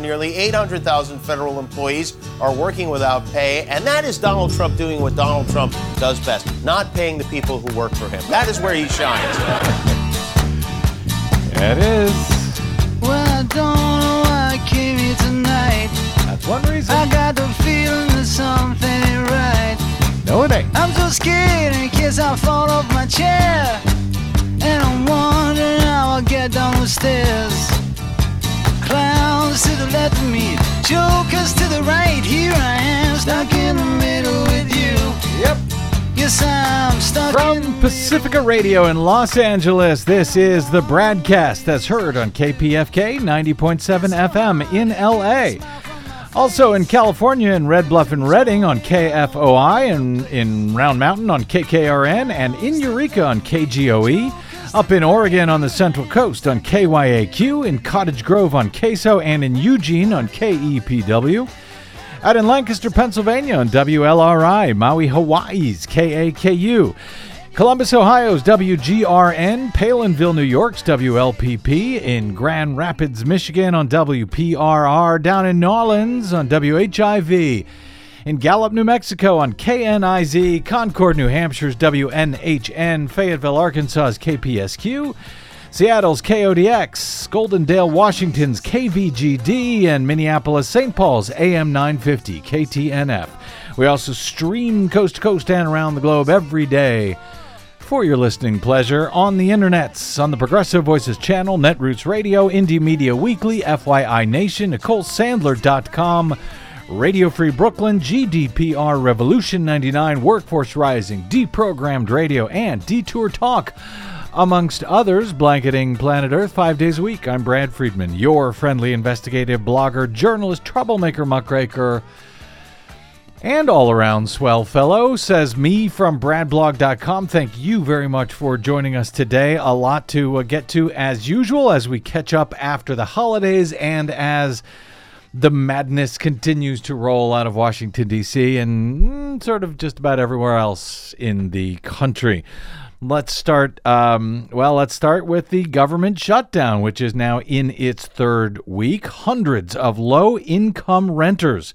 Nearly 800,000 federal employees are working without pay, and that is Donald Trump doing what Donald Trump does best not paying the people who work for him. That is where he shines. It is. Well, I don't know why I came here tonight. That's one reason. I got the feeling that something ain't right. No, it ain't. I'm so scared in case I fall off my chair. And I'm wondering how I'll get down the stairs. Clowns to the left of me, jokers to the right. Here I am, stuck in the middle with you. Yep. Yes, I'm stuck in the From Pacifica Radio in Los Angeles, this is the BradCast that's heard on KPFK 90.7 FM in LA. Also in California in Red Bluff and Redding on KFOI and in Round Mountain on KKRN and in Eureka on KGOE. Up in Oregon on the Central Coast on KYAQ, in Cottage Grove on KSO, and in Eugene on KEPW. Out in Lancaster, Pennsylvania on WLRI, Maui, Hawaii's KAKU. Columbus, Ohio's WGRN, Palenville, New York's WLPP, in Grand Rapids, Michigan on WPRR, down in New Orleans on WHIV, in Gallup, New Mexico on KNIZ, Concord, New Hampshire's WNHN, Fayetteville, Arkansas's KPSQ, Seattle's KODX, Goldendale, Washington's KVGD, and Minneapolis, St. Paul's AM 950 KTNF. We also stream coast to coast and around the globe every day for your listening pleasure on the internets, on the Progressive Voices channel, Netroots Radio, Indie Media Weekly, FYI Nation, NicoleSandler.com, Radio Free Brooklyn, GDPR Revolution 99, Workforce Rising, Deprogrammed Radio, and Detour Talk amongst others, blanketing planet Earth five days a week. I'm Brad Friedman, your friendly investigative blogger, journalist, troublemaker, muckraker, and all around swell fellow, says me from bradblog.com. Thank you very much for joining us today. A lot to uh, get to as usual as we catch up after the holidays and as the madness continues to roll out of Washington, D.C., and mm, sort of just about everywhere else in the country. Let's start. Um, well, let's start with the government shutdown, which is now in its third week. Hundreds of low income renters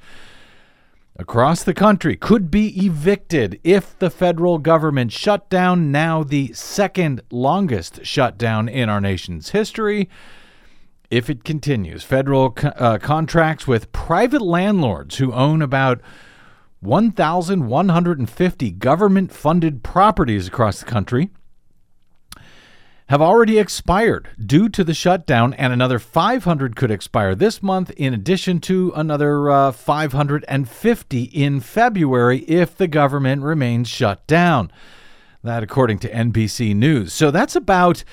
across the country could be evicted if the federal government shut down, now the second longest shutdown in our nation's history. If it continues, federal co- uh, contracts with private landlords who own about 1,150 government funded properties across the country have already expired due to the shutdown, and another 500 could expire this month, in addition to another uh, 550 in February if the government remains shut down. That, according to NBC News. So that's about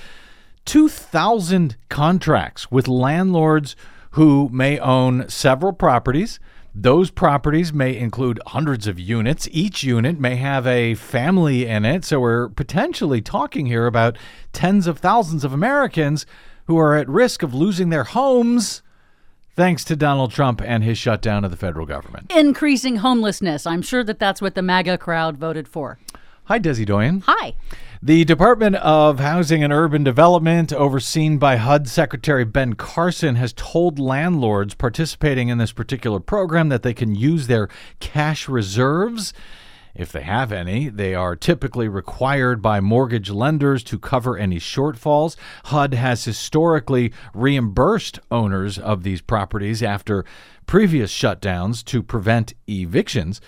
2,000 contracts with landlords who may own several properties. Those properties may include hundreds of units. Each unit may have a family in it. So we're potentially talking here about tens of thousands of Americans who are at risk of losing their homes thanks to Donald Trump and his shutdown of the federal government. increasing homelessness. I'm sure that that's what the MAGA crowd voted for. Hi, Desi Doyen. Hi. The Department of Housing and Urban Development, overseen by HUD Secretary Ben Carson, has told landlords participating in this particular program that they can use their cash reserves. If they have any, they are typically required by mortgage lenders to cover any shortfalls. HUD has historically reimbursed owners of these properties after previous shutdowns to prevent evictions.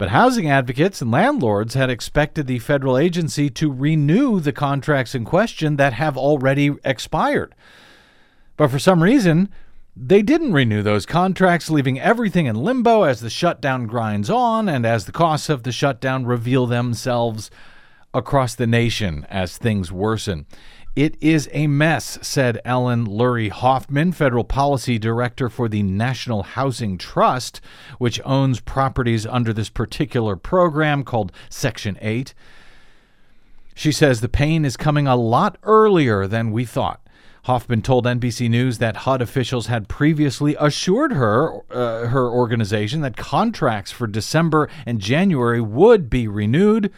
But housing advocates and landlords had expected the federal agency to renew the contracts in question that have already expired. But for some reason, they didn't renew those contracts, leaving everything in limbo as the shutdown grinds on and as the costs of the shutdown reveal themselves across the nation as things worsen. It is a mess, said Ellen Lurie Hoffman, federal policy director for the National Housing Trust, which owns properties under this particular program called Section 8. She says the pain is coming a lot earlier than we thought. Hoffman told NBC News that HUD officials had previously assured her, uh, her organization, that contracts for December and January would be renewed,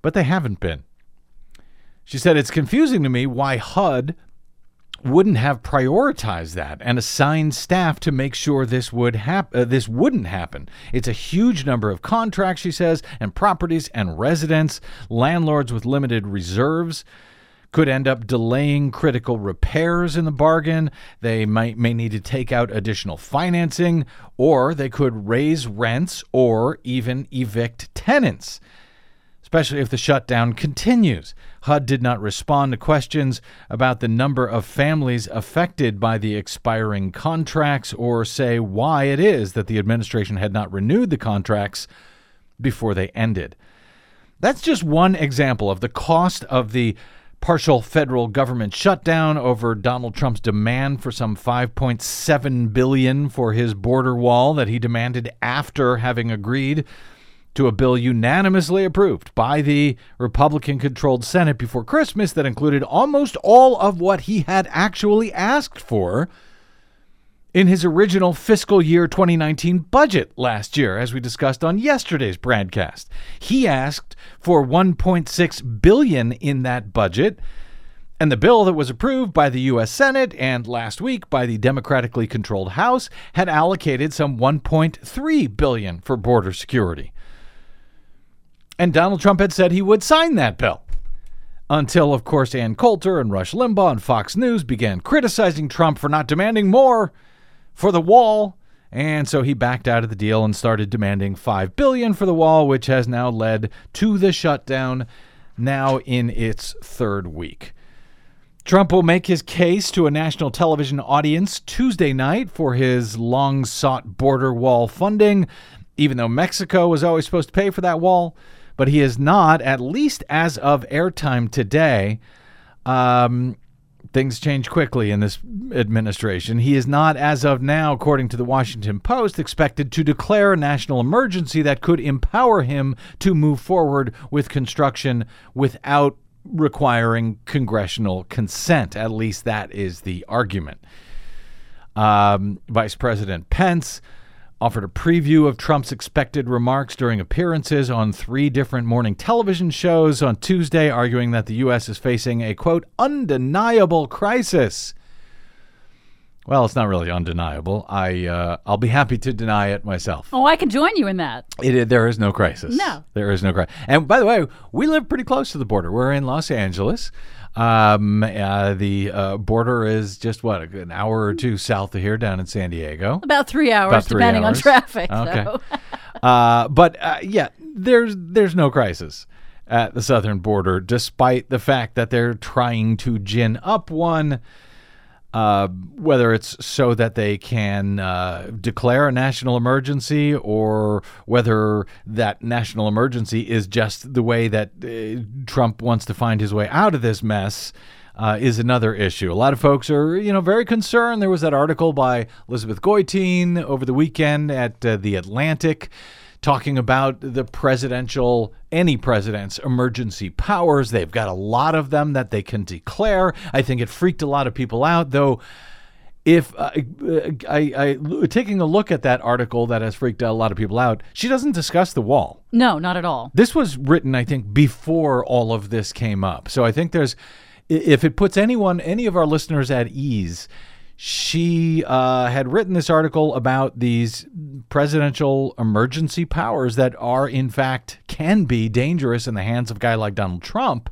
but they haven't been. She said, It's confusing to me why HUD wouldn't have prioritized that and assigned staff to make sure this would hap- uh, this wouldn't happen. It's a huge number of contracts, she says, and properties and residents. Landlords with limited reserves could end up delaying critical repairs in the bargain. They might may need to take out additional financing, or they could raise rents or even evict tenants especially if the shutdown continues. HUD did not respond to questions about the number of families affected by the expiring contracts or say why it is that the administration had not renewed the contracts before they ended. That's just one example of the cost of the partial federal government shutdown over Donald Trump's demand for some 5.7 billion for his border wall that he demanded after having agreed to a bill unanimously approved by the Republican controlled Senate before Christmas that included almost all of what he had actually asked for in his original fiscal year 2019 budget last year as we discussed on yesterday's broadcast. He asked for 1.6 billion in that budget. And the bill that was approved by the U.S. Senate and last week by the democratically controlled House had allocated some 1.3 billion for border security. And Donald Trump had said he would sign that bill. Until, of course, Ann Coulter and Rush Limbaugh and Fox News began criticizing Trump for not demanding more for the wall. And so he backed out of the deal and started demanding 5 billion for the wall, which has now led to the shutdown now in its third week. Trump will make his case to a national television audience Tuesday night for his long sought border wall funding, even though Mexico was always supposed to pay for that wall but he is not, at least as of airtime today. Um, things change quickly in this administration. He is not, as of now, according to the Washington Post, expected to declare a national emergency that could empower him to move forward with construction without requiring congressional consent. At least that is the argument. Um, Vice President Pence offered a preview of Trump's expected remarks during appearances on three different morning television shows on Tuesday, arguing that the U.S. is facing a, quote, undeniable crisis. Well, it's not really undeniable. I uh, I'll be happy to deny it myself. Oh, I can join you in that. It, there is no crisis. No, there is no crisis. And by the way, we live pretty close to the border. We're in Los Angeles. Um, uh, the uh, border is just what an hour or two south of here, down in San Diego. About three hours, About three depending hours. on traffic. Okay. So. uh, but uh, yeah, there's there's no crisis at the southern border, despite the fact that they're trying to gin up one. Uh, whether it's so that they can uh, declare a national emergency or whether that national emergency is just the way that uh, Trump wants to find his way out of this mess. Uh, is another issue. A lot of folks are, you know, very concerned. There was that article by Elizabeth Goitein over the weekend at uh, the Atlantic talking about the presidential, any president's emergency powers. They've got a lot of them that they can declare. I think it freaked a lot of people out, though. If uh, I, I, taking a look at that article that has freaked a lot of people out, she doesn't discuss the wall. No, not at all. This was written, I think, before all of this came up. So I think there's, if it puts anyone, any of our listeners at ease, she uh, had written this article about these presidential emergency powers that are, in fact, can be dangerous in the hands of a guy like Donald Trump.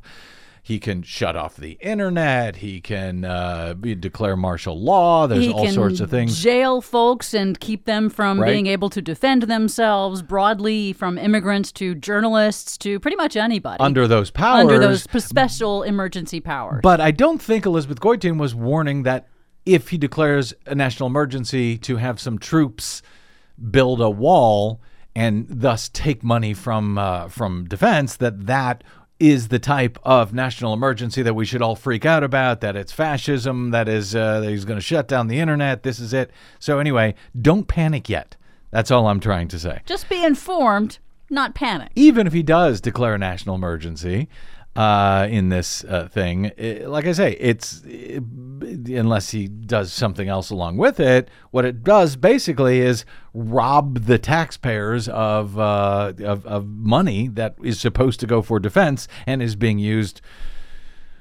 He can shut off the internet. He can uh, declare martial law. There's he all sorts of things. Jail folks and keep them from Right. being able to defend themselves broadly, from immigrants to journalists to pretty much anybody Under those powers. under those special emergency powers. But I don't think Elizabeth Goitein was warning that if he declares a national emergency to have some troops build a wall and thus take money from uh, from defense, that that is the type of national emergency that we should all freak out about. That it's fascism. That is uh, that he's going to shut down the internet. This is it. So anyway, don't panic yet. That's all I'm trying to say. just be informed, not panic. Even if he does declare a national emergency uh, in this uh, thing, i like I say, it's i unless he does something else along with it. What it does basically is rob the taxpayers of, uh, of of money that is supposed to go for defense and is being used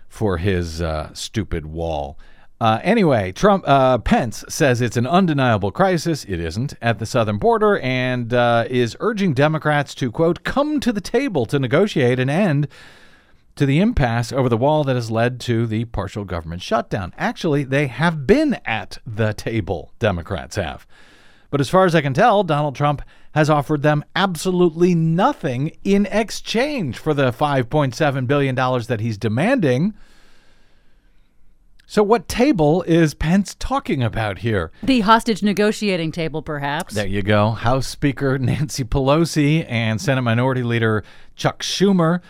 for his uh, stupid wall. Uh, anyway, Trump uh, Pence says it's an undeniable crisis. It isn't at the southern border, and uh, is urging Democrats to quote come to the table to negotiate an end to the impasse over the wall that has led to the partial government shutdown. Actually, they have been at the table. Democrats have, but as far as I can tell, Donald Trump has offered them absolutely nothing in exchange for the 5.7 billion dollars that he's demanding. So, what table is Pence talking about here? The hostage negotiating table, perhaps. There you go. House Speaker Nancy Pelosi and Senate Minority Leader Chuck Schumer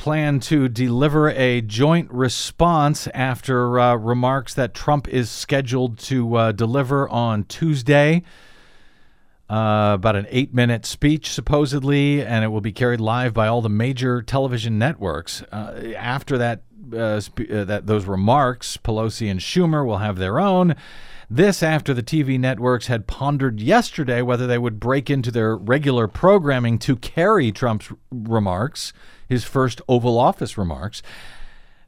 plan to deliver a joint response after uh, remarks that Trump is scheduled to uh, deliver on Tuesday. Uh, about an eight minute speech, supposedly, and it will be carried live by all the major television networks. Uh, after that uh, sp- uh, that those remarks, Pelosi and Schumer will have their own. This after the TV networks had pondered yesterday whether they would break into their regular programming to carry Trump's remarks, his first Oval Office remarks.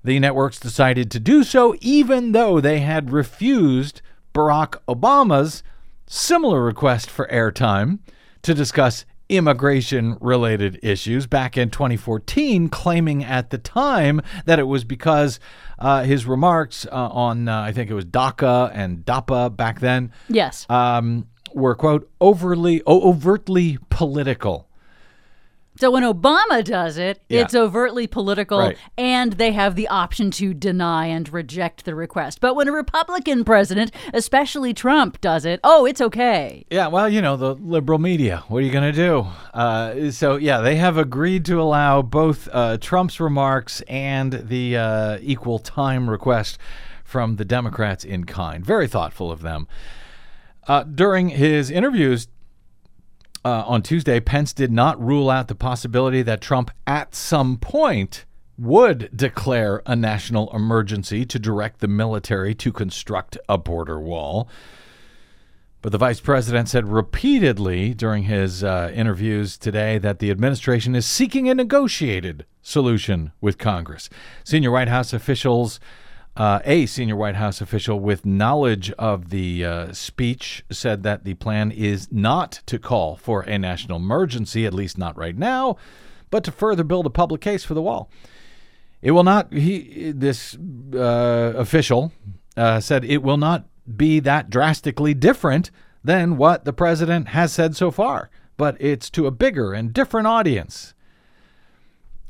The networks decided to do so, even though they had refused Barack Obama's similar request for airtime to discuss immigration related issues back in 2014, claiming at the time that it was because uh, his remarks uh, on, uh, I think it was DACA and DAPA back then, yes. um, were, quote, overly, overtly political. So when Obama does it, Yeah. it's overtly political, Right. and they have the option to deny and reject the request. But when a Republican president, especially Trump, does it, oh, it's okay. Yeah, well, you know, the liberal media. What are you going to do? Uh, so, yeah, they have agreed to allow both uh, Trump's remarks and the uh, equal time request from the Democrats in kind. Very thoughtful of them. Uh, during his interviews uh, on Tuesday, Pence did not rule out the possibility that Trump at some point would declare a national emergency to direct the military to construct a border wall. But the vice president said repeatedly during his uh, interviews today that the administration is seeking a negotiated solution with Congress. Senior White House officials, uh, a senior White House official with knowledge of the uh, speech, said that the plan is not to call for a national emergency, at least not right now, but to further build a public case for the wall. It will not. He this uh, official uh, said it will not be that drastically different than what the president has said so far, but it's to a bigger and different audience.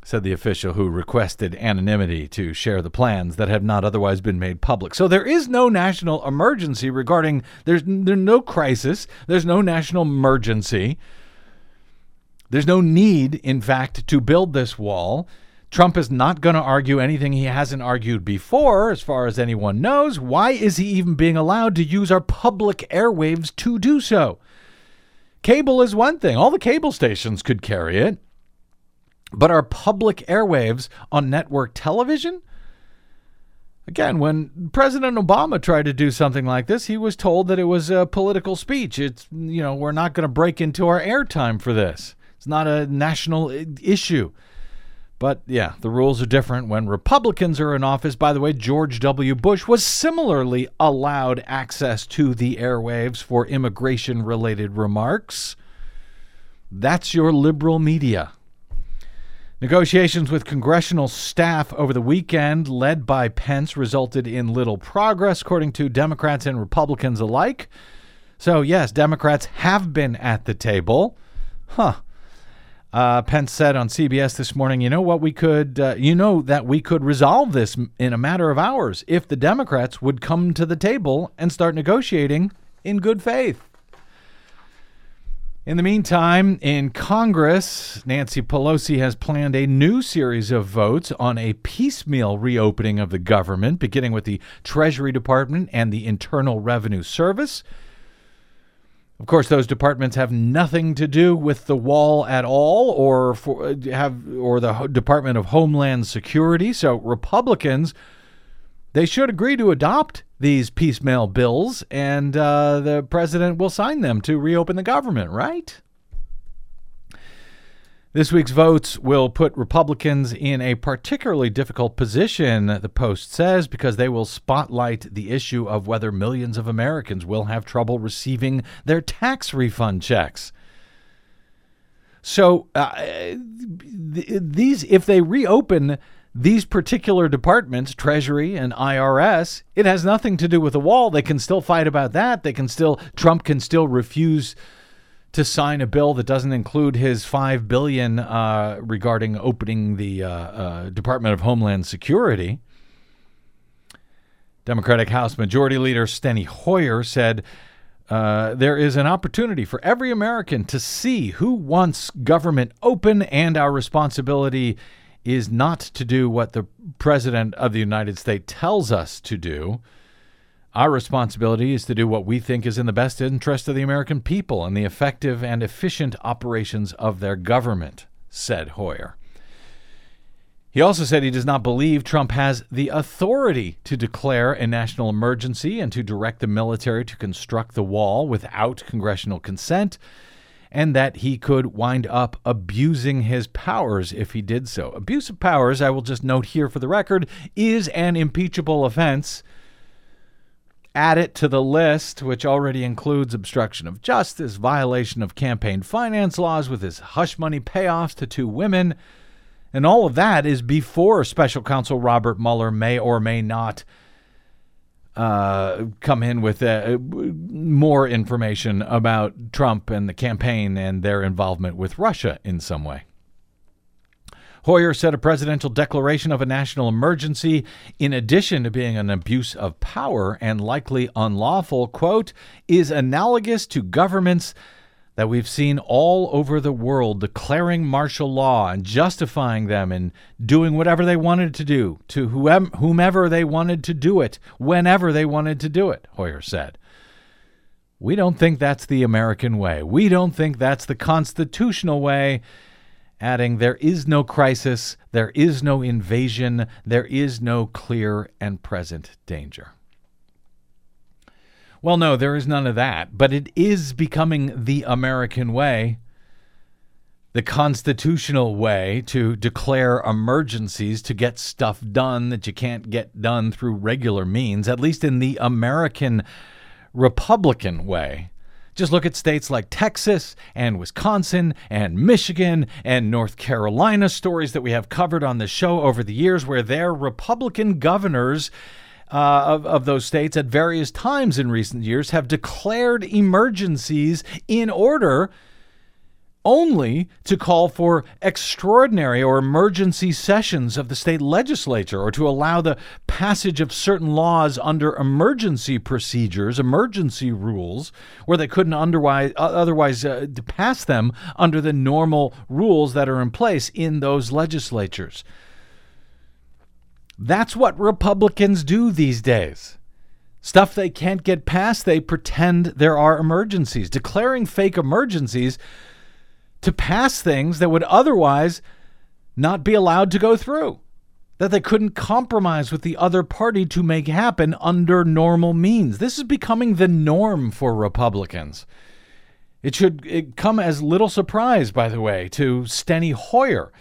Said the official who requested anonymity to share the plans that have not otherwise been made public. So there is no national emergency regarding there's there's no crisis, there's no national emergency. There's no need, in fact, to build this wall. Trump is not going to argue anything he hasn't argued before, as far as anyone knows. Why is he even being allowed to use our public airwaves to do so? Cable is one thing, all the cable stations could carry it. But our public airwaves on network television? Again, when President Obama tried to do something like this, he was told that it was a political speech. It's, you know, we're not going to break into our airtime for this. It's not a national issue. But yeah, the rules are different when Republicans are in office. By the way, George W. Bush was similarly allowed access to the airwaves for immigration related remarks. That's your liberal media. Negotiations with congressional staff over the weekend, led by Pence, resulted in little progress, according to Democrats and Republicans alike. So, yes, Democrats have been at the table. Huh. Uh, Pence said on CBS this morning, you know what, we could, uh, you know, that we could resolve this in a matter of hours if the Democrats would come to the table and start negotiating in good faith. In the meantime, in Congress, Nancy Pelosi has planned a new series of votes on a piecemeal reopening of the government, beginning with the Treasury Department and the Internal Revenue Service. Of course, those departments have nothing to do with the wall at all, or for, have or the Department of Homeland Security. So Republicans, they should agree to adopt these piecemeal bills, and uh, the president will sign them to reopen the government. Right? This week's votes will put Republicans in a particularly difficult position, the Post says, because they will spotlight the issue of whether millions of Americans will have trouble receiving their tax refund checks. So, uh, th- these, if they reopen these particular departments, Treasury and IRS, it has nothing to do with the wall. They can still fight about that. They can still, Trump can still refuse to sign a bill that doesn't include his five billion uh, regarding opening the uh, uh, Department of Homeland Security. Democratic House Majority Leader Steny Hoyer said. Uh, there is an opportunity for every American to see who wants government open, and our responsibility is not to do what the President of the United States tells us to do. Our responsibility is to do what we think is in the best interest of the American people and the effective and efficient operations of their government, said Hoyer. He also said he does not believe Trump has the authority to declare a national emergency and to direct the military to construct the wall without congressional consent, and that he could wind up abusing his powers if he did so. Abuse of powers, I will just note here for the record, is an impeachable offense add it to the list, which already includes obstruction of justice, violation of campaign finance laws with his hush money payoffs to two women. And all of that is before special counsel Robert Mueller may or may not uh, come in with uh, more information about Trump and the campaign and their involvement with Russia in some way. Hoyer said a presidential declaration of a national emergency, in addition to being an abuse of power and likely unlawful, quote, is analogous to governments that we've seen all over the world declaring martial law and justifying them and doing whatever they wanted to do to whomever they wanted to do it, whenever they wanted to do it, Hoyer said. We don't think that's the American way. We don't think that's the constitutional way adding, There is no crisis, there is no invasion, there is no clear and present danger. Well, no, there is none of that, but it is becoming the American way, the constitutional way to declare emergencies to get stuff done that you can't get done through regular means, at least in the American Republican way. Just look at states like Texas and Wisconsin and Michigan and North Carolina, stories that we have covered on the show over the years, where their Republican governors uh, of, of those states at various times in recent years have declared emergencies in order only to call for extraordinary or emergency sessions of the state legislature or to allow the passage of certain laws under emergency procedures, emergency rules, where they couldn't otherwise, otherwise uh, pass them under the normal rules that are in place in those legislatures. That's what Republicans do these days. Stuff they can't get past, they pretend there are emergencies. Declaring fake emergencies to pass things that would otherwise not be allowed to go through, that they couldn't compromise with the other party to make happen under normal means. This is becoming the norm for Republicans. It should come as little surprise, by the way, to Steny Hoyer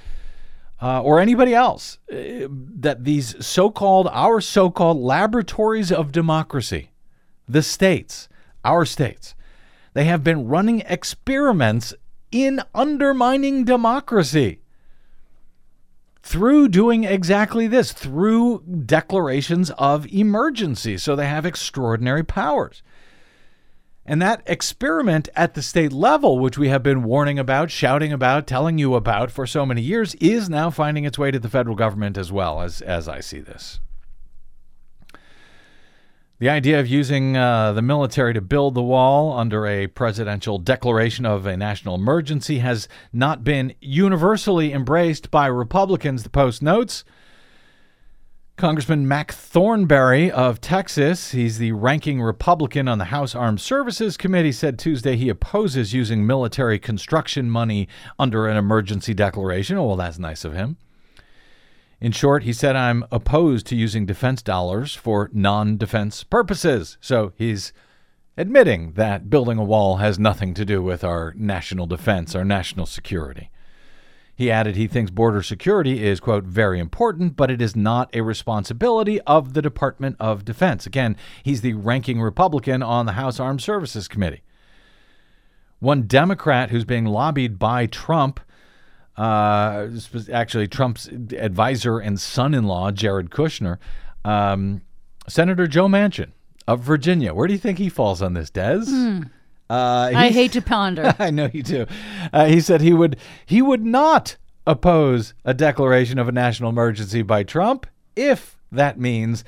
uh, or anybody else uh, that these so called, our so called laboratories of democracy, the states, our states, they have been running experiments in undermining democracy through doing exactly this, through declarations of emergency. So they have extraordinary powers. And that experiment at the state level, which we have been warning about, shouting about, telling you about for so many years, is now finding its way to the federal government as well, as, as I see this. The idea of using uh, the military to build the wall under a presidential declaration of a national emergency has not been universally embraced by Republicans, the Post notes. Congressman Mac Thornberry of Texas, he's the ranking Republican on the House Armed Services Committee, said Tuesday he opposes using military construction money under an emergency declaration. Oh, well, that's nice of him. In short, he said, I'm opposed to using defense dollars for non defense purposes. So he's admitting that building a wall has nothing to do with our national defense, our national security. He added he thinks border security is, quote, very important, but it is not a responsibility of the Department of Defense. Again, he's the ranking Republican on the House Armed Services Committee. One Democrat who's being lobbied by Trump, uh, actually Trump's advisor and son in law, Jared Kushner, um, Senator Joe Manchin of Virginia. Where do you think he falls on this, Des? Uh, I hate to ponder. I know you do. Uh, he said he would he would not oppose a declaration of a national emergency by Trump if that means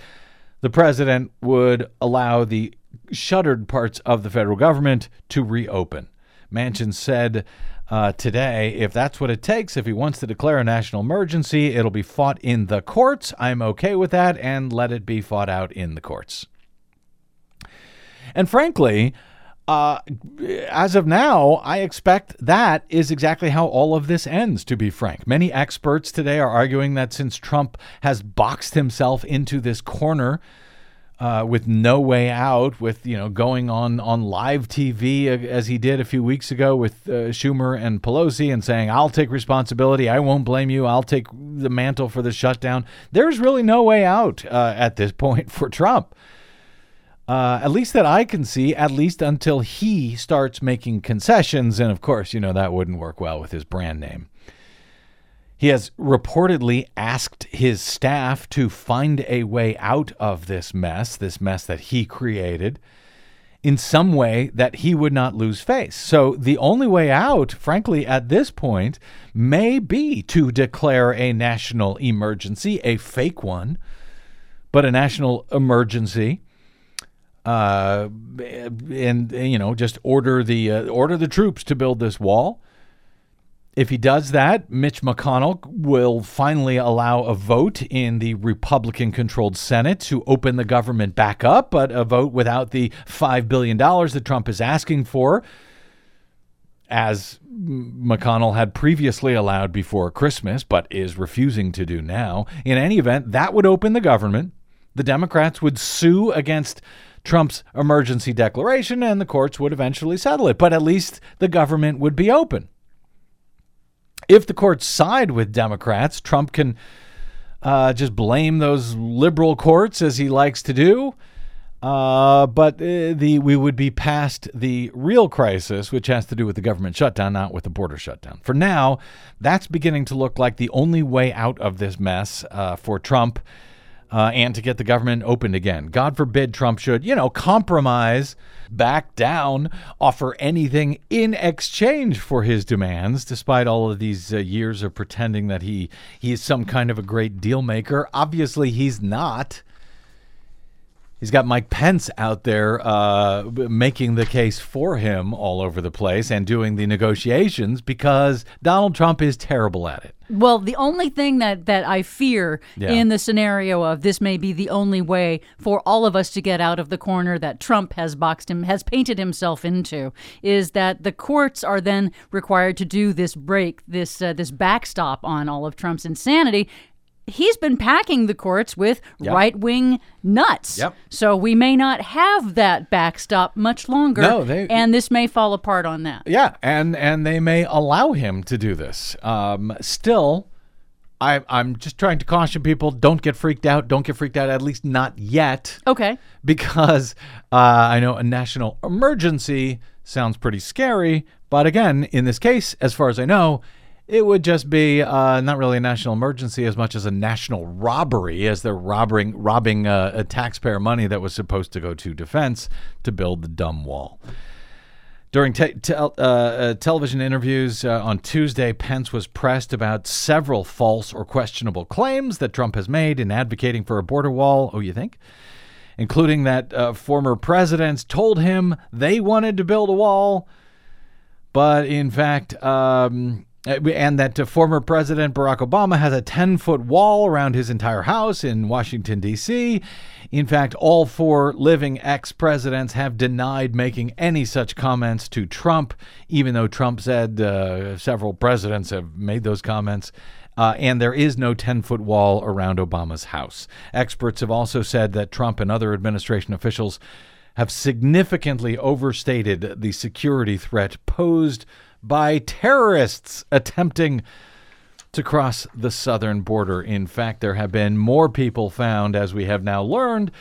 the president would allow the shuttered parts of the federal government to reopen. Manchin said uh, today, if that's what it takes, if he wants to declare a national emergency, it'll be fought in the courts. I'm okay with that, and let it be fought out in the courts. And frankly, uh, as of now, I expect that is exactly how all of this ends, to be frank. Many experts today are arguing that since Trump has boxed himself into this corner uh, with no way out, with you know going on on live TV uh, as he did a few weeks ago with uh, Schumer and Pelosi and saying, "I'll take responsibility. I won't blame you. I'll take the mantle for the shutdown." There's really no way out uh, at this point for Trump uh, at least that I can see, at least until he starts making concessions. And of course, you know, that wouldn't work well with his brand name. He has reportedly asked his staff to find a way out of this mess, this mess that he created, in some way that he would not lose face. So the only way out, frankly, at this point, may be to declare a national emergency, a fake one, but a national emergency uh, and you know just order the uh, order the troops to build this wall. If he does that, Mitch McConnell will finally allow a vote in the Republican-controlled Senate to open the government back up, but a vote without the five billion dollars that Trump is asking for, as McConnell had previously allowed before Christmas, but is refusing to do now. In any event, that would open the government. The Democrats would sue against Trump's emergency declaration, and the courts would eventually settle it. But at least the government would be open. If the courts side with Democrats, Trump can uh, just blame those liberal courts as he likes to do. Uh, but uh, the we would be past the real crisis, which has to do with the government shutdown, not with the border shutdown. For now, that's beginning to look like the only way out of this mess uh, for Trump uh, and to get the government opened again. God forbid Trump should, you know, compromise, back down, offer anything in exchange for his demands, despite all of these uh, years of pretending that he he is some kind of a great deal maker. Obviously, he's not. He's got Mike Pence out there uh, making the case for him all over the place and doing the negotiations because Donald Trump is terrible at it. Well, the only thing that, that I fear Yeah. in the scenario of this may be the only way for all of us to get out of the corner that Trump has boxed him, has painted himself into, is that the courts are then required to do this break, this uh, this backstop on all of Trump's insanity. He's been packing the courts with Yep. right wing nuts. Yep. So we may not have that backstop much longer. No, they- and this may fall apart on that. Yeah, and and they may allow him to do this. Um, still, I, I'm just trying to caution people: don't get freaked out. Don't get freaked out. At least not yet, Okay. because uh, I know a national emergency sounds pretty scary. But again, in this case, as far as I know. It would just be uh, not really a national emergency as much as a national robbery, as they're robbing robbing uh, a taxpayer money that was supposed to go to defense to build the dumb wall. During te- tel- uh, uh, television interviews uh, on Tuesday, Pence was pressed about several false or questionable claims that Trump has made in advocating for a border wall. Oh, you think? Including that uh, former presidents told him they wanted to build a wall, but in fact, um, and that uh, former President Barack Obama has a 10 foot wall around his entire house in Washington, D.C. In fact, all four living ex presidents have denied making any such comments to Trump, even though Trump said uh, several presidents have made those comments. Uh, and there is no 10 foot wall around Obama's house. Experts have also said that Trump and other administration officials have significantly overstated the security threat posed by terrorists attempting to cross the southern border. In fact, there have been more people found, as we have now learned,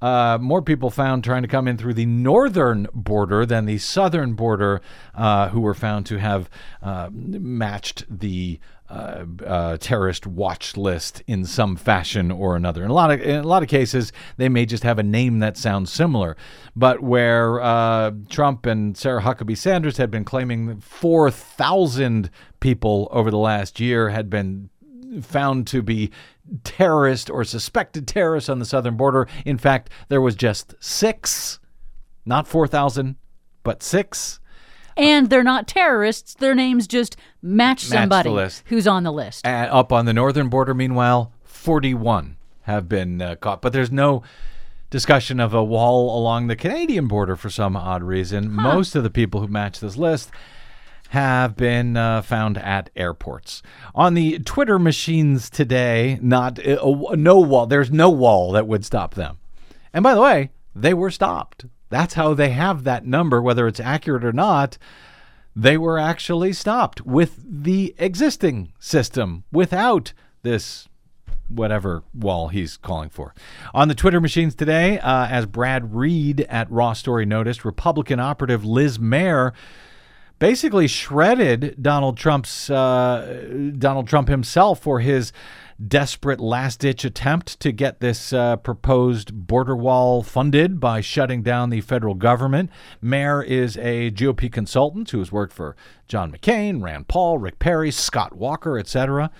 uh, more people found trying to come in through the northern border than the southern border, uh, who were found to have uh, matched the uh, uh, terrorist watch list in some fashion or another. In a lot of in a lot of cases, they may just have a name that sounds similar. But where uh, Trump and Sarah Huckabee Sanders had been claiming four thousand people over the last year had been found to be terrorist or suspected terrorists on the southern border. In fact, there was just six, not 4,000, but six. And they're not terrorists. Their names just match the somebody who's on the list. And up on the northern border, meanwhile, 41 have been uh, caught. But there's no discussion of a wall along the Canadian border for some odd reason. Most of the people who match this list have been uh, found at airports. On the Twitter machines today, not uh, no wall. There's no wall that would stop them. And by the way, they were stopped. That's how they have that number, whether it's accurate or not. They were actually stopped with the existing system without this whatever wall he's calling for. On the Twitter machines today, uh, as Brad Reed at Raw Story noticed, Republican operative Liz Mair basically shredded Donald Trump's uh, Donald Trump himself for his desperate last-ditch attempt to get this uh, proposed border wall funded by shutting down the federal government. Mair is a GOP consultant who has worked for John McCain, Rand Paul, Rick Perry, Scott Walker, etc.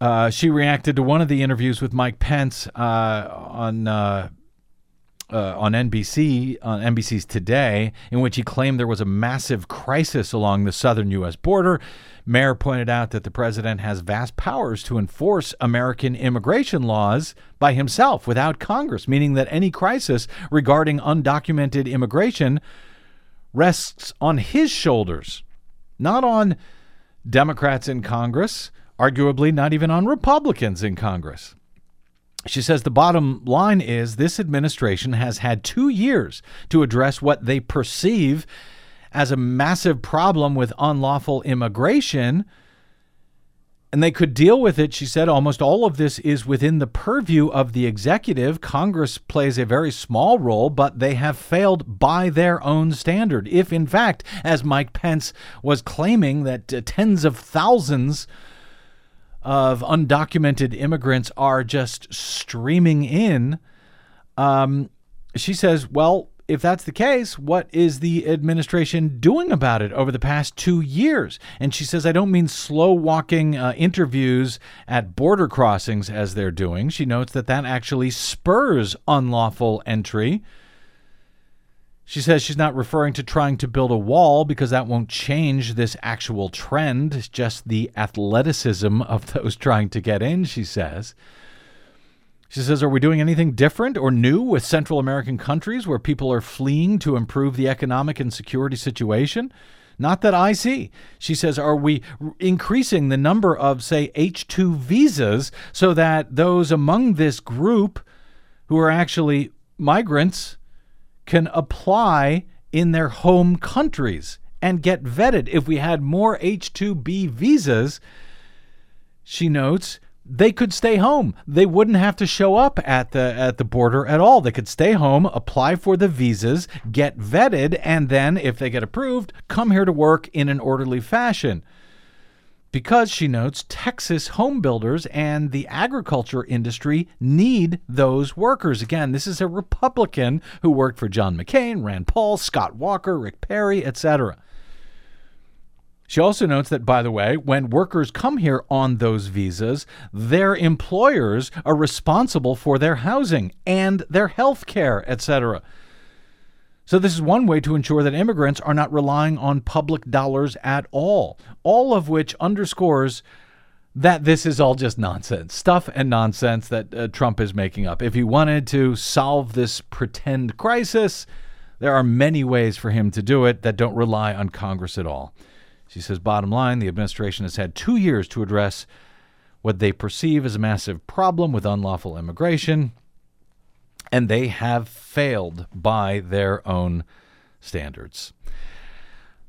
Uh, she reacted to one of the interviews with Mike Pence uh, on uh, uh, on NBC on NBC's Today, in which he claimed there was a massive crisis along the southern U.S. border. Mair pointed out that the president has vast powers to enforce American immigration laws by himself without Congress, meaning that any crisis regarding undocumented immigration rests on his shoulders, not on Democrats in Congress, arguably not even on Republicans in Congress. She says the bottom line is this administration has had two years to address what they perceive as a massive problem with unlawful immigration. And they could deal with it. She said almost all of this is within the purview of the executive. Congress plays a very small role, but they have failed by their own standard. If, in fact, as Mike Pence was claiming, that uh, tens of thousands of undocumented immigrants are just streaming in. Um, she says, well, if that's the case, what is the administration doing about it over the past two years? And she says, I don't mean slow walking uh, interviews at border crossings as they're doing. She notes that that actually spurs unlawful entry. She says she's not referring to trying to build a wall because that won't change this actual trend. Just the athleticism of those trying to get in, she says. She says, Are we doing anything different or new with Central American countries where people are fleeing to improve the economic and security situation? Not that I see. She says, Are we increasing the number of, say, H 2 visas so that those among this group who are actually migrants can apply in their home countries and get vetted. If we had more H 2B visas, she notes, they could stay home. They wouldn't have to show up at the at the border at all. They could stay home, apply for the visas, get vetted, and then if they get approved, come here to work in an orderly fashion because she notes Texas home builders and the agriculture industry need those workers. Again, this is a Republican who worked for John McCain, Rand Paul, Scott Walker, Rick Perry, etc. She also notes that, by the way, when workers come here on those visas, their employers are responsible for their housing and their health care, etc. So, this is one way to ensure that immigrants are not relying on public dollars at all, all of which underscores that this is all just nonsense, stuff and nonsense that uh, Trump is making up. If he wanted to solve this pretend crisis, there are many ways for him to do it that don't rely on Congress at all. She says, bottom line, the administration has had two years to address what they perceive as a massive problem with unlawful immigration and they have failed by their own standards.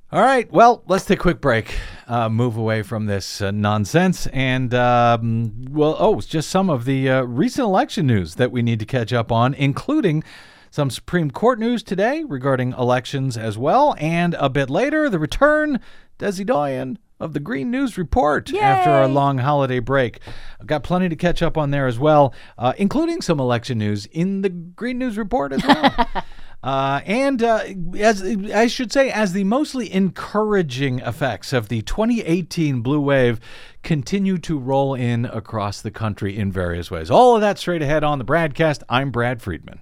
All right. Well, let's take a quick break. Uh, move away from this uh, nonsense, and um, well, oh, just some of the uh, recent election news that we need to catch up on, including some Supreme Court news today regarding elections as well, and a bit later, the return, Desi Doyen, of the Green News Report after our long holiday break. I've got plenty to catch up on there as well, uh, including some election news in the Green News Report as well. Uh, and uh, as I should say, as the mostly encouraging effects of the 2018 blue wave continue to roll in across the country in various ways. All of that straight ahead on the BradCast. I'm Brad Friedman.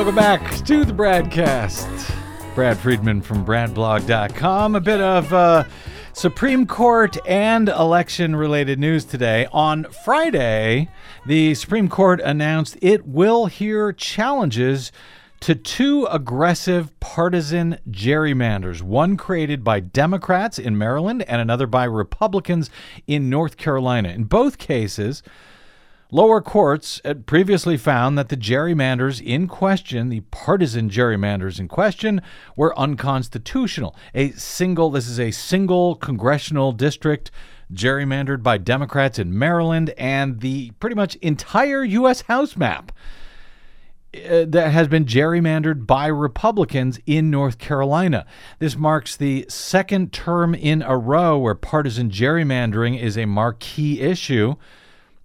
Welcome back to the BradCast. Brad Friedman from BradBlog.com. A bit of uh, Supreme Court and election related news today. On Friday, the Supreme Court announced it will hear challenges to two aggressive partisan gerrymanders, one created by Democrats in Maryland and another by Republicans in North Carolina. In both cases, Lower courts had previously found that the gerrymanders in question, the partisan gerrymanders in question, were unconstitutional. A single, this is a single congressional district gerrymandered by Democrats in Maryland, and the pretty much entire U.S. House map uh, that has been gerrymandered by Republicans in North Carolina. This marks the second term in a row where partisan gerrymandering is a marquee issue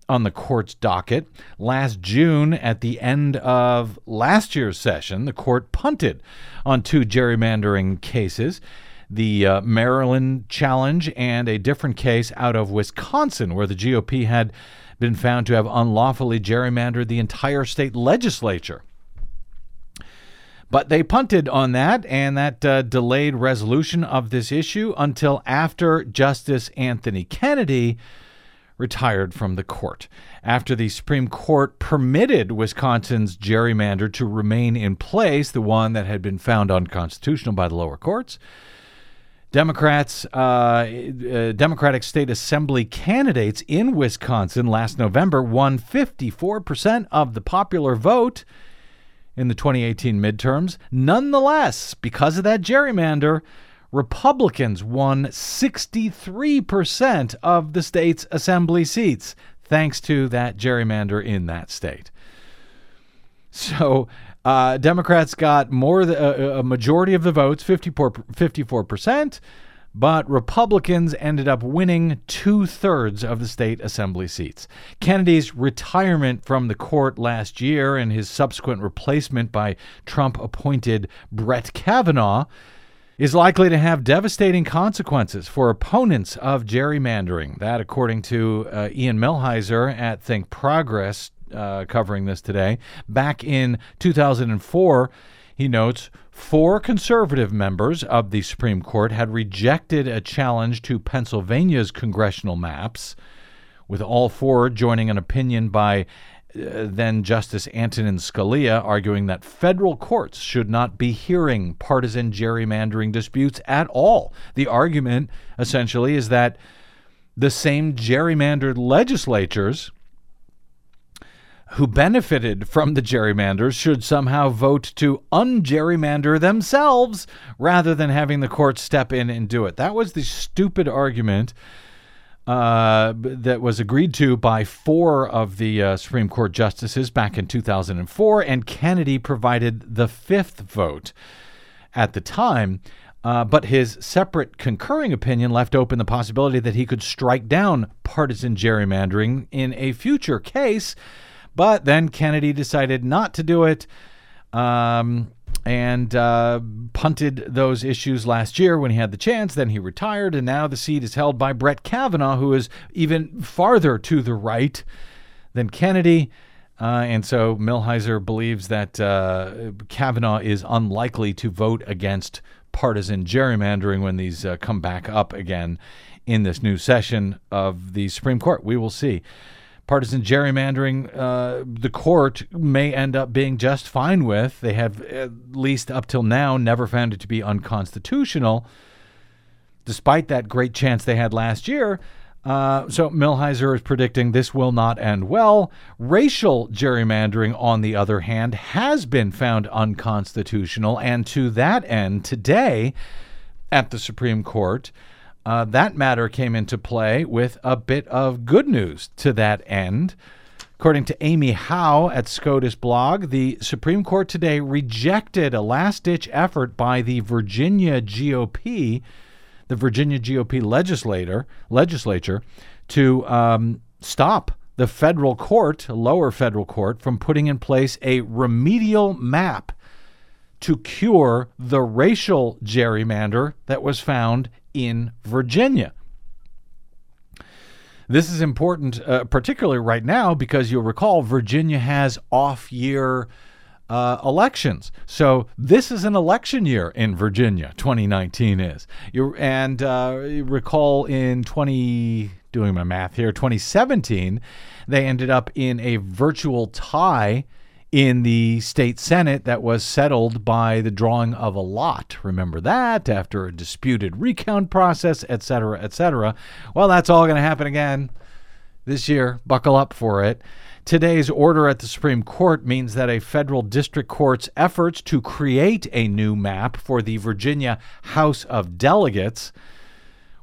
on the court's docket. Last June, at the end of last year's session, the court punted on two gerrymandering cases the uh, Maryland challenge and a different case out of Wisconsin, where the GOP had been found to have unlawfully gerrymandered the entire state legislature. But they punted on that, and that uh, delayed resolution of this issue until after Justice Anthony Kennedy retired from the court. After the Supreme Court permitted Wisconsin's gerrymander to remain in place, the one that had been found unconstitutional by the lower courts, Democrats, uh, uh, Democratic state assembly candidates in Wisconsin last November won 54% of the popular vote in the 2018 midterms. Nonetheless, because of that gerrymander, Republicans won 63% of the state's assembly seats, thanks to that gerrymander in that state. So, uh, Democrats got more th- a, a majority of the votes, 54, 54%, but Republicans ended up winning two thirds of the state assembly seats. Kennedy's retirement from the court last year and his subsequent replacement by Trump appointed Brett Kavanaugh is likely to have devastating consequences for opponents of gerrymandering. That, according to uh, Ian Millhiser at Think Progress, uh, covering this today. Back in 2004, he notes four conservative members of the Supreme Court had rejected a challenge to Pennsylvania's congressional maps, with all four joining an opinion by then Justice Antonin Scalia arguing that federal courts should not be hearing partisan gerrymandering disputes at all. The argument essentially is that the same gerrymandered legislatures who benefited from the gerrymanders should somehow vote to ungerrymander themselves rather than having the courts step in and do it. That was the stupid argument uh, that was agreed to by four of the uh, Supreme Court justices back in 2004, and Kennedy provided the fifth vote at the time. Uh, but his separate concurring opinion left open the possibility that he could strike down partisan gerrymandering in a future case. But then Kennedy decided not to do it. Um, and uh, punted those issues last year when he had the chance. Then he retired, and now the seat is held by Brett Kavanaugh, who is even farther to the right than Kennedy. Uh, and so Millhiser believes that uh, Kavanaugh is unlikely to vote against partisan gerrymandering when these uh, come back up again in this new session of the Supreme Court. We will see partisan gerrymandering, uh, the court may end up being just fine with. They have, at least up till now, never found it to be unconstitutional, despite that great chance they had last year. Uh, so Millhiser is predicting this will not end well. Racial gerrymandering, on the other hand, has been found unconstitutional, and to that end, today at the Supreme Court, uh, that matter came into play with a bit of good news to that end. According to Amy Howe at SCOTUS blog, the Supreme Court today rejected a last ditch effort by the Virginia GOP, the Virginia GOP legislator, legislature, to um, stop the federal court, lower federal court, from putting in place a remedial map to cure the racial gerrymander that was found in Virginia. This is important, uh, particularly right now, because you'll recall Virginia has off year uh, elections. So this is an election year in Virginia, 2019 is. You, and uh, recall in 20, doing my math here, 2017, they ended up in a virtual tie in the state senate that was settled by the drawing of a lot. Remember that after a disputed recount process, etc., cetera, et cetera. Well, that's all going to happen again this year. Buckle up for it. Today's order at the Supreme Court means that a federal district court's efforts to create a new map for the Virginia House of Delegates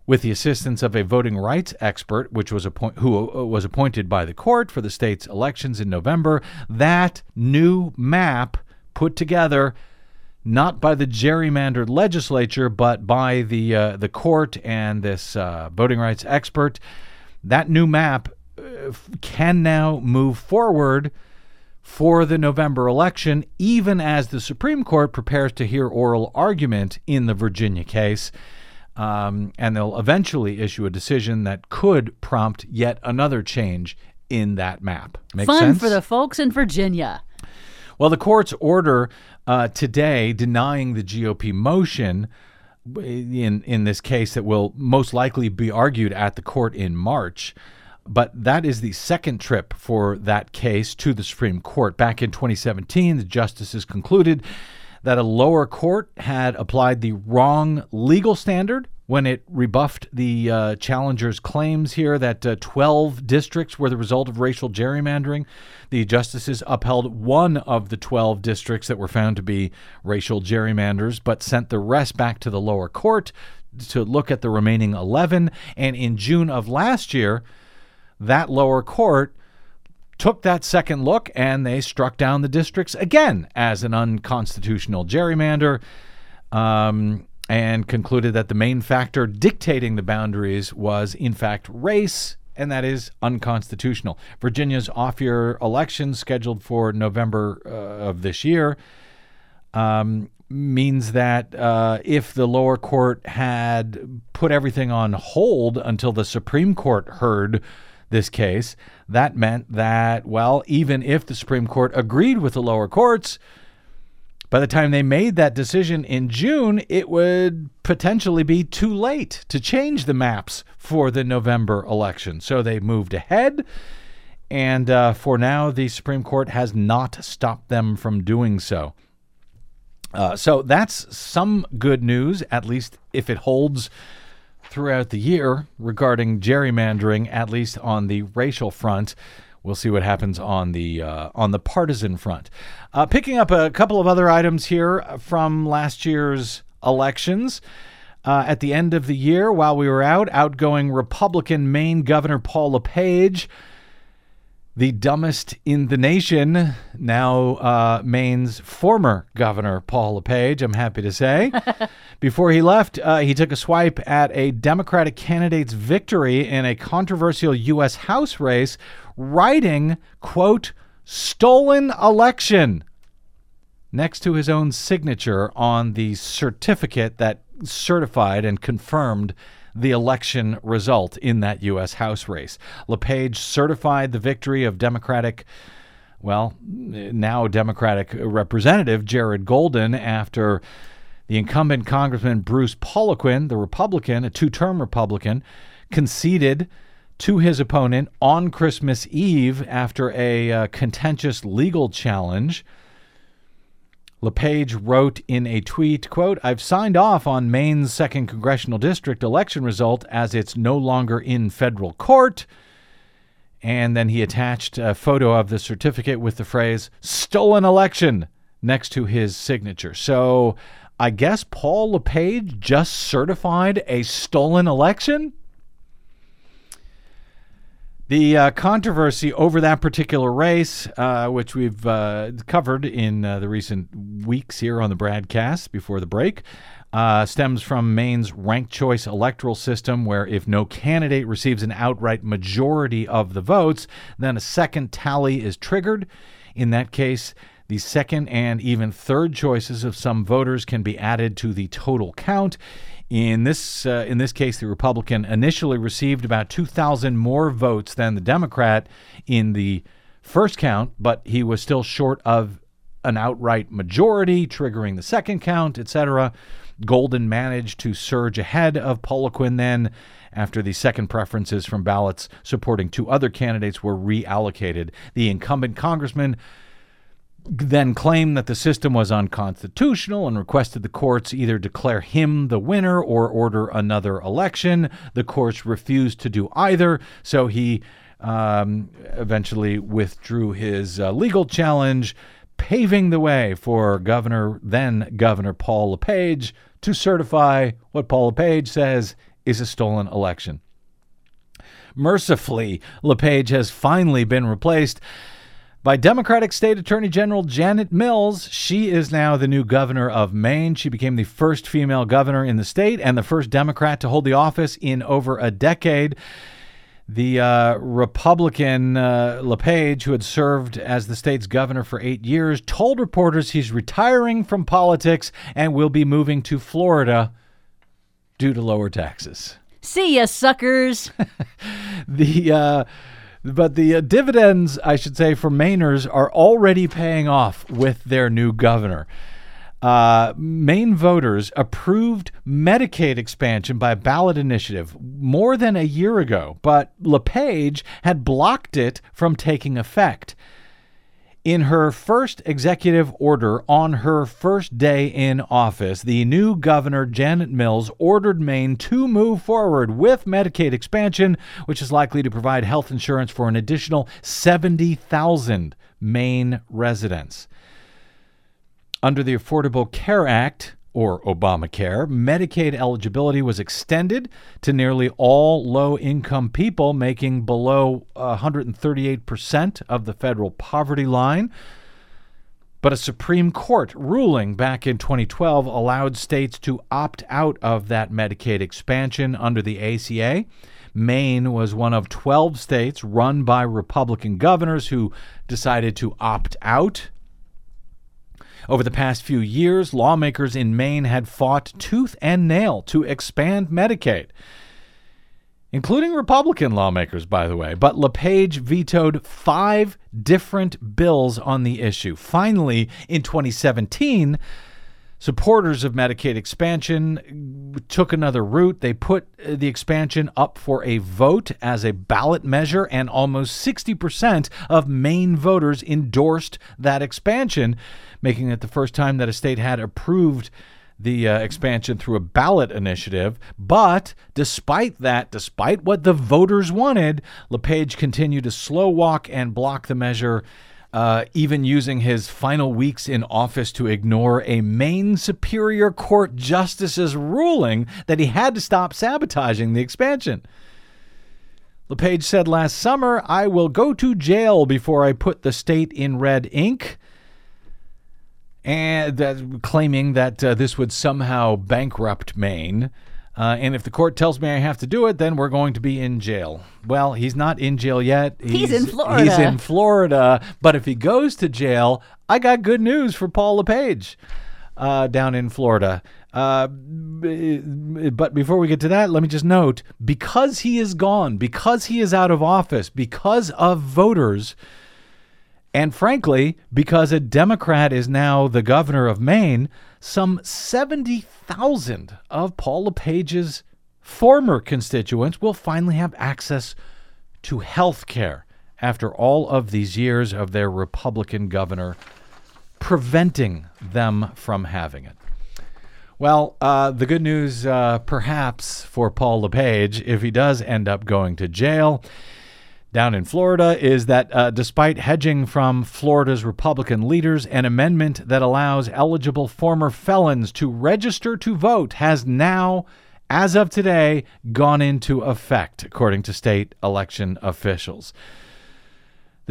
with the assistance of a voting rights expert, which was appoint- who uh, was appointed by the court for the state's elections in November. That new map put together not by the gerrymandered legislature, but by the uh, the court and this uh, voting rights expert. That new map uh, can now move forward for the November election, even as the Supreme Court prepares to hear oral argument in the Virginia case. Um, and they'll eventually issue a decision that could prompt yet another change in that map. Make Fun sense? for the folks in Virginia. Well, the court's order uh, today denying the GOP motion in in this case that will most likely be argued at the court in March. But that is the second trip for that case to the Supreme Court. Back in 2017, the justices concluded that a lower court had applied the wrong legal standard when it rebuffed the uh, challenger's claims here that uh, 12 districts were the result of racial gerrymandering. The justices upheld one of the 12 districts that were found to be racial gerrymanders, but sent the rest back to the lower court to look at the remaining 11. And in June of last year, that lower court took that second look and they struck down the districts again as an unconstitutional gerrymander um, and concluded that the main factor dictating the boundaries was, in fact, race, and that is unconstitutional. Virginia's off year election, scheduled for November uh, of this year, um, means that uh, if the lower court had put everything on hold until the Supreme Court heard this case, that meant that, well, even if the Supreme Court agreed with the lower courts, by the time they made that decision in June, it would potentially be too late to change the maps for the November election. So they moved ahead. And uh, for now, the Supreme Court has not stopped them from doing so. Uh, so that's some good news, at least if it holds throughout the year regarding gerrymandering, at least on the racial front. We'll see what happens on the uh, on the partisan front. Uh, picking up a couple of other items here from last year's elections. Uh, at the end of the year, while we were out, outgoing Republican Maine Governor Paul LePage the dumbest in the nation, now uh, Maine's former governor, Paul LePage, I'm happy to say. Before he left, uh, he took a swipe at a Democratic candidate's victory in a controversial U.S. House race, writing, quote, stolen election. next to his own signature on the certificate that certified and confirmed the election result in that U.S. House race. LePage certified the victory of Democratic, well, now Democratic Representative Jared Golden after the incumbent Congressman Bruce Poliquin, the Republican, a two term Republican, conceded to his opponent on Christmas Eve after a uh, contentious legal challenge. LePage wrote in a tweet, quote, I've signed off on Maine's 2nd Congressional District election result as it's no longer in federal court. And then he attached a photo of the certificate with the phrase stolen election next to his signature. So I guess Paul LePage just certified a stolen election? The uh, controversy over that particular race, uh, which we've uh, covered in uh, the recent weeks here on the BradCast before the break, uh, stems from Maine's ranked choice electoral system, where if no candidate receives an outright majority of the votes, then a second tally is triggered. In that case, the second and even third choices of some voters can be added to the total count. In this uh, in this case, the Republican initially received about 2,000 more votes than the Democrat in the first count, but he was still short of an outright majority, triggering the second count, etc. Golden managed to surge ahead of Poliquin then after the second preferences from ballots supporting two other candidates were reallocated. The incumbent congressman then claimed that the system was unconstitutional and requested the courts either declare him the winner or order another election. The courts refused to do either, so he um, eventually withdrew his uh, legal challenge, paving the way for Governor then Governor Paul LePage to certify what Paul LePage says is a stolen election. Mercifully, LePage has finally been replaced by Democratic State Attorney General Janet Mills. She is now the new governor of Maine. She became the first female governor in the state and the first Democrat to hold the office in over a decade. The uh, Republican uh, LePage, who had served as the state's governor for eight years, told reporters he's retiring from politics and will be moving to Florida due to lower taxes. See ya, suckers. the uh, but the uh, dividends, I should say, for Mainers are already paying off with their new governor. Uh, Maine voters approved Medicaid expansion by ballot initiative more than a year ago, but LePage had blocked it from taking effect. In her first executive order on her first day in office, the new governor, Janet Mills, ordered Maine to move forward with Medicaid expansion, which is likely to provide health insurance for an additional 70,000 Maine residents. Under the Affordable Care Act, or Obamacare, Medicaid eligibility was extended to nearly all low income people making below 138% of the federal poverty line. But a Supreme Court ruling back in 2012 allowed states to opt out of that Medicaid expansion under the ACA. Maine was one of 12 states run by Republican governors who decided to opt out over the past few years, lawmakers in Maine had fought tooth and nail to expand Medicaid, including Republican lawmakers, by the way. But LePage vetoed five different bills on the issue. Finally, in 2017, supporters of Medicaid expansion took another route. They put the expansion up for a vote as a ballot measure, and almost 60% of Maine voters endorsed that expansion making it the first time that a state had approved the uh, expansion through a ballot initiative. But despite that, despite what the voters wanted, LePage continued to slow walk and block the measure. Uh, even using his final weeks in office to ignore a Maine Superior Court justice's ruling that he had to stop sabotaging the expansion. LePage said last summer, I will go to jail before I put the state in red ink and claiming that uh, this would somehow bankrupt Maine. Uh, and if the court tells me I have to do it, then we're going to be in jail. Well, he's not in jail yet. He's in Florida. He's in Florida. But if he goes to jail, I got good news for Paul LePage uh, down in Florida. Uh, but before we get to that, let me just note because he is gone, because he is out of office, because of voters, and frankly, because a Democrat is now the governor of Maine, some 70,000 of Paul LePage's former constituents will finally have access to health care after all of these years of their Republican governor preventing them from having it. Well, uh, the good news, uh, perhaps, for Paul LePage, if he does end up going to jail down in Florida, is that uh, despite hedging from Florida's Republican leaders, an amendment that allows eligible former felons to register to vote has now, as of today, gone into effect, according to state election officials.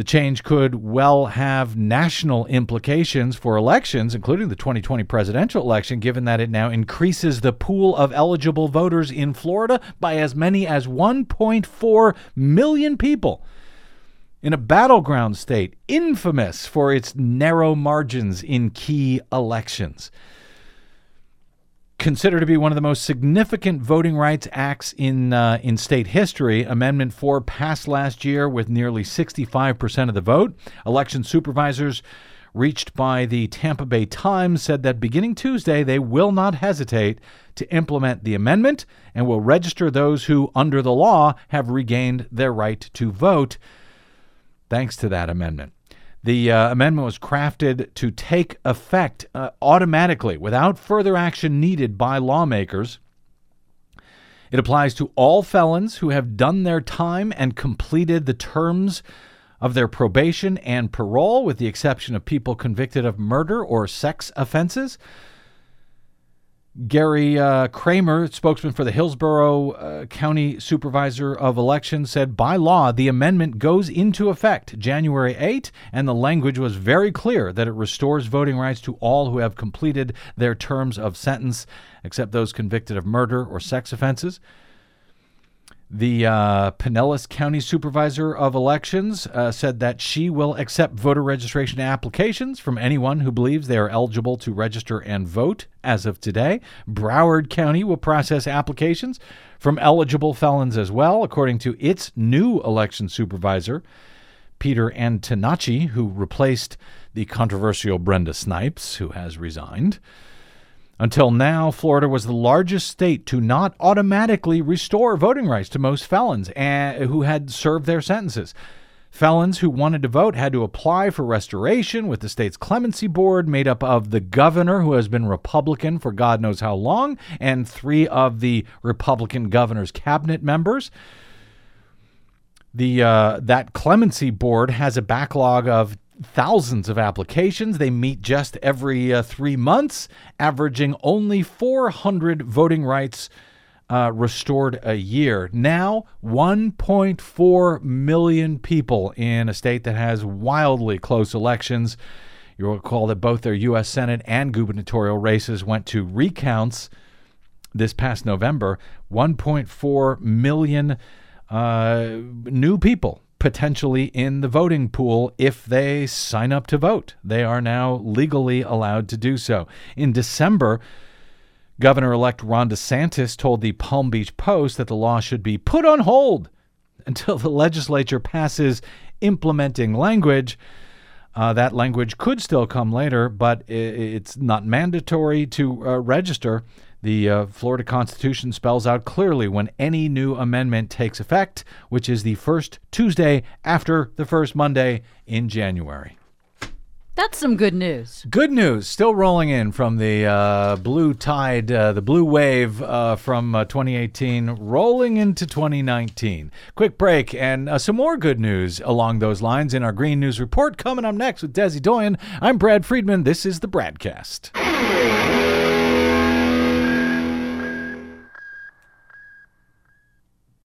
The change could well have national implications for elections, including the 2020 presidential election, given that it now increases the pool of eligible voters in Florida by as many as 1.4 million people. In a battleground state, infamous for its narrow margins in key elections considered to be one of the most significant voting rights acts in uh, in state history. Amendment 4 passed last year with nearly 65% of the vote. Election supervisors reached by the Tampa Bay Times said that beginning Tuesday they will not hesitate to implement the amendment and will register those who under the law have regained their right to vote thanks to that amendment. The uh, amendment was crafted to take effect uh, automatically without further action needed by lawmakers. It applies to all felons who have done their time and completed the terms of their probation and parole, with the exception of people convicted of murder or sex offenses. Gary uh, Kramer, spokesman for the Hillsborough uh, County Supervisor of Elections, said by law the amendment goes into effect January 8, and the language was very clear that it restores voting rights to all who have completed their terms of sentence, except those convicted of murder or sex offenses. The uh, Pinellas County Supervisor of Elections uh, said that she will accept voter registration applications from anyone who believes they are eligible to register and vote as of today. Broward County will process applications from eligible felons as well, according to its new election supervisor, Peter Antonacci, who replaced the controversial Brenda Snipes, who has resigned. Until now, Florida was the largest state to not automatically restore voting rights to most felons who had served their sentences. Felons who wanted to vote had to apply for restoration with the state's clemency board, made up of the governor, who has been Republican for God knows how long, and three of the Republican governor's cabinet members. The uh, that clemency board has a backlog of thousands of applications. They meet just every uh, three months, averaging only 400 voting rights uh, restored a year. Now, 1.4 million people in a state that has wildly close elections. You'll recall that both their U.S. Senate and gubernatorial races went to recounts this past November. 1.4 million uh, new people potentially in the voting pool if they sign up to vote. They are now legally allowed to do so. In December, Governor elect Ron DeSantis told the Palm Beach Post that the law should be put on hold until the legislature passes implementing language. Uh, that language could still come later, but it's not mandatory to uh, register. The uh, Florida Constitution spells out clearly when any new amendment takes effect, which is the first Tuesday after the first Monday in January. That's some good news. Good news still rolling in from the uh, blue tide, uh, the blue wave uh, from uh, 2018, rolling into 2019. Quick break and uh, some more good news along those lines in our Green News Report coming up next with Desi Doyen. I'm Brad Friedman. This is the Bradcast.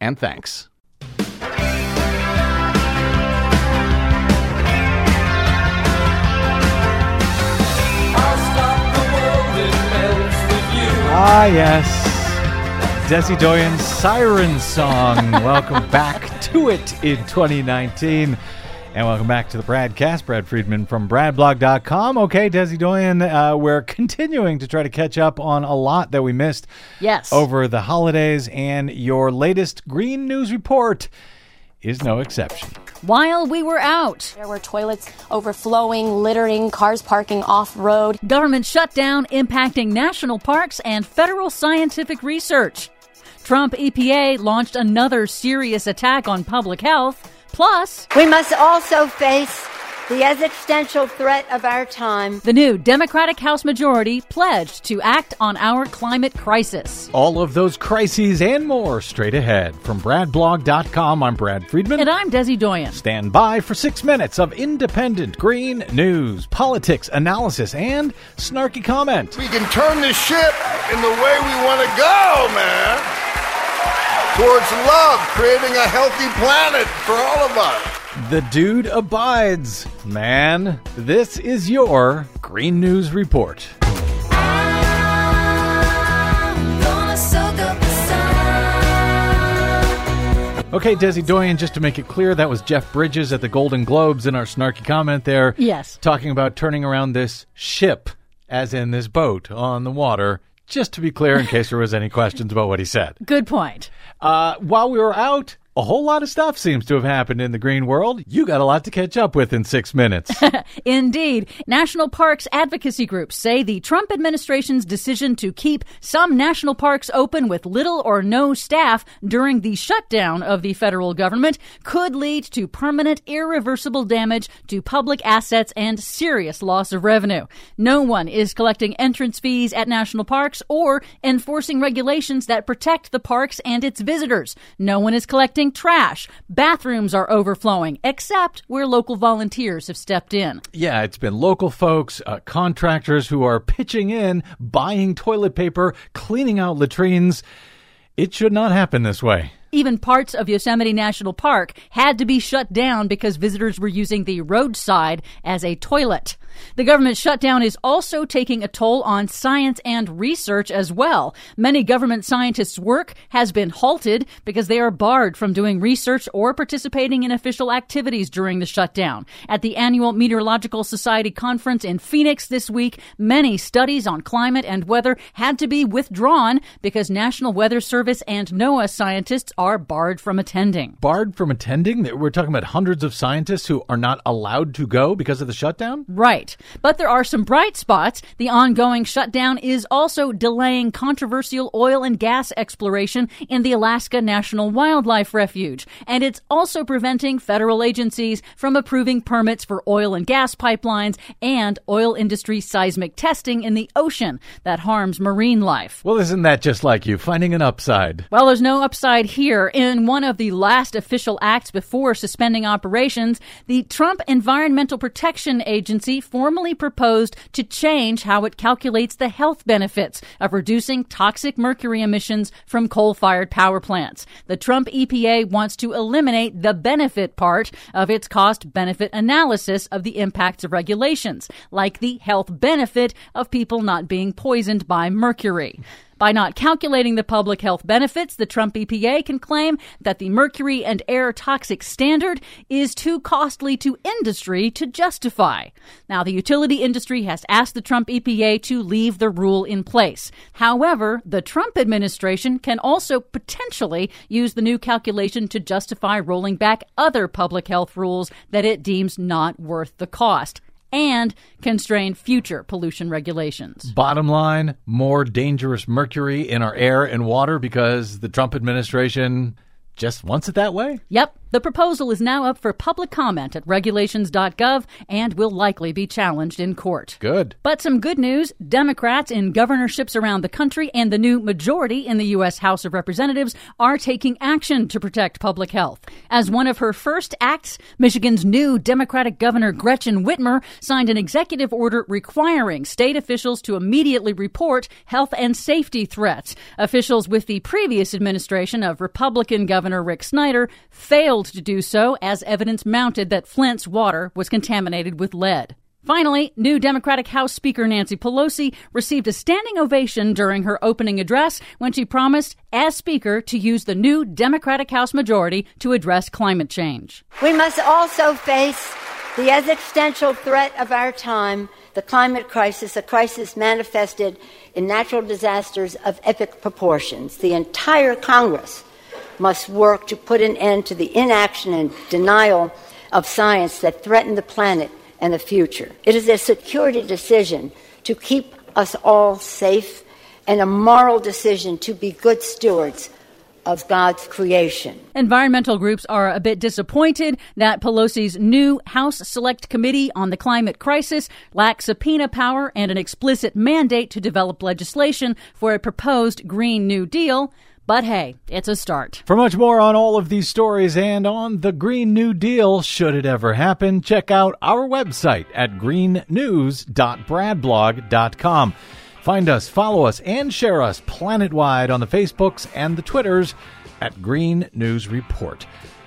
and thanks. Ah, yes. Desi Doyen's Siren Song. welcome back to it in 2019. And welcome back to the Bradcast. Brad Friedman from BradBlog.com. Okay, Desi Doyen, uh, we're continuing to try to catch up on a lot that we missed Yes. over the holidays, and your latest Green News Report is no exception. While we were out, There were toilets overflowing, littering, cars parking off road. government shutdown impacting national parks and federal scientific research. Trump EPA launched another serious attack on public health. Plus, We must also face the existential threat of our time. the new Democratic House majority pledged to act on our climate crisis. All of those crises and more straight ahead. From BradBlog.com, I'm Brad Friedman. And I'm Desi Doyen. Stand by for six minutes of independent green news, politics, analysis, and snarky comment. We can turn the ship in the way we want to go, man. Towards love, creating a healthy planet for all of us. The dude abides. Man, this is your Green News Report. Okay, Desi Doyen, just to make it clear, that was Jeff Bridges at the Golden Globes in our snarky comment there. Yes. Talking about turning around this ship, as in this boat on the water, just to be clear in case there was any questions about what he said. Good point. Uh, while we were out, a whole lot of stuff seems to have happened in the green world. You got a lot to catch up with in six minutes. Indeed. National parks advocacy groups say the Trump administration's decision to keep some national parks open with little or no staff during the shutdown of the federal government could lead to permanent, irreversible damage to public assets and serious loss of revenue. No one is collecting entrance fees at national parks or enforcing regulations that protect the parks and its visitors. No one is collecting trash. Bathrooms are overflowing, except where local volunteers have stepped in. yeah, it's been local folks, uh, contractors who are pitching in, buying toilet paper, cleaning out latrines. It should not happen this way. Even parts of Yosemite National Park had to be shut down because visitors were using the roadside as a toilet. The government shutdown is also taking a toll on science and research as well. Many government scientists' work has been halted because they are barred from doing research or participating in official activities during the shutdown. At the annual Meteorological Society conference in Phoenix this week, many studies on climate and weather had to be withdrawn because National Weather Service and NOAA scientists are barred from attending. Barred from attending? We're talking about hundreds of scientists who are not allowed to go because of the shutdown? Right. But there are some bright spots. The ongoing shutdown is also delaying controversial oil and gas exploration in the Alaska National Wildlife Refuge. And it's also preventing federal agencies from approving permits for oil and gas pipelines and oil industry seismic testing in the ocean that harms marine life. Well, isn't that just like you, finding an upside? Well, there's no upside here. In one of the last official acts before suspending operations, the Trump Environmental Protection Agency formally proposed to change how it calculates the health benefits of reducing toxic mercury emissions from coal fired power plants. The Trump EPA wants to eliminate the benefit part of its cost benefit analysis of the impacts of regulations, like the health benefit of people not being poisoned by mercury. By not calculating the public health benefits, the Trump EPA can claim that the mercury and air toxic standard is too costly to industry to justify. Now, the utility industry has asked the Trump EPA to leave the rule in place. However, the Trump administration can also potentially use the new calculation to justify rolling back other public health rules that it deems not worth the cost and constrain future pollution regulations. Bottom line, more dangerous mercury in our air and water because the Trump administration just wants it that way? Yep. The proposal is now up for public comment at regulations.gov and will likely be challenged in court. Good. But some good news Democrats in governorships around the country and the new majority in the U.S. House of Representatives are taking action to protect public health. As one of her first acts, Michigan's new Democratic Governor Gretchen Whitmer signed an executive order requiring state officials to immediately report health and safety threats. Officials with the previous administration of Republican Governor Rick Snyder failed to do so as evidence mounted that Flint's water was contaminated with lead. Finally, new Democratic House Speaker Nancy Pelosi received a standing ovation during her opening address when she promised, as Speaker, to use the new Democratic House majority to address climate change. We must also face the existential threat of our time, the climate crisis, a crisis manifested in natural disasters of epic proportions. The entire Congress must work to put an end to the inaction and denial of science that threaten the planet and the future. It is a security decision to keep us all safe and a moral decision to be good stewards of God's creation. Environmental groups are a bit disappointed that Pelosi's new House Select Committee on the Climate Crisis lacks subpoena power and an explicit mandate to develop legislation for a proposed Green New Deal. But hey, it's a start. For much more on all of these stories and on the Green New Deal, should it ever happen, check out our website at greennews.bradblog.com. Find us, follow us, and share us planet wide on the Facebooks and the Twitters at Green News Report.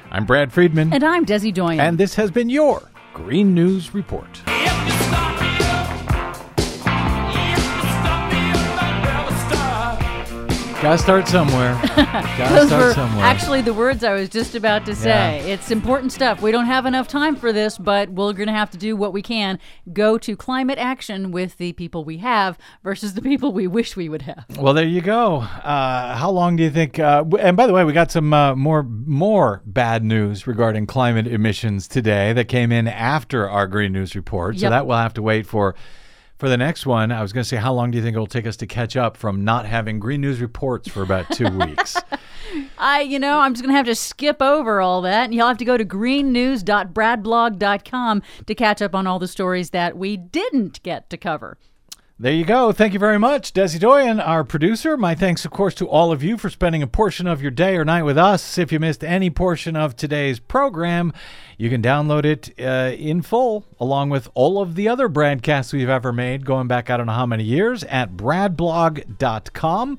I'm Brad Friedman. And I'm Desi Doyen. And this has been your Green News Report. Gotta start somewhere. Gotta Those start were somewhere. actually the words I was just about to say. Yeah. It's important stuff. We don't have enough time for this, but we're going to have to do what we can. Go to climate action with the people we have versus the people we wish we would have. Well, there you go. Uh, how long do you think? Uh, and by the way, we got some uh, more more bad news regarding climate emissions today that came in after our green news report. So that we'll have to wait for. For the next one, I was going to say, how long do you think it will take us to catch up from not having green news reports for about two weeks? I, you know, I'm just going to have to skip over all that, and you'll have to go to greennews.bradblog.com to catch up on all the stories that we didn't get to cover. There you go. Thank you very much, Desi Doyen, our producer. My thanks, of course, to all of you for spending a portion of your day or night with us. If you missed any portion of today's program, you can download it uh, in full, along with all of the other broadcasts we've ever made, going back I don't know how many years, at bradblog.com.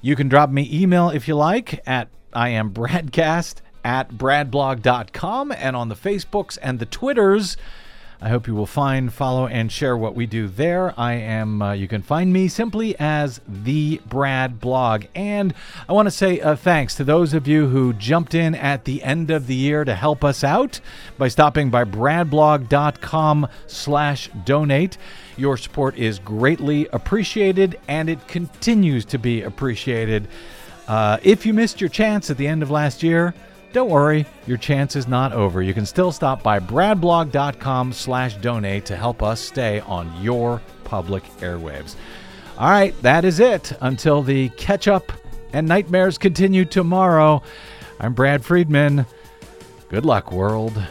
You can drop me email if you like at I am Bradcast at bradblog.com and on the Facebooks and the Twitters. I hope you will find, follow, and share what we do there. I am, uh, you can find me simply as The Brad Blog. And I want to say uh, thanks to those of you who jumped in at the end of the year to help us out by stopping by bradblog.com slash donate. Your support is greatly appreciated, and it continues to be appreciated. Uh, if you missed your chance at the end of last year, don't worry, your chance is not over. You can still stop by bradblog.com slash donate to help us stay on your public airwaves. All right, that is it. Until the catch up and nightmares continue tomorrow, I'm Brad Friedman. Good luck, world.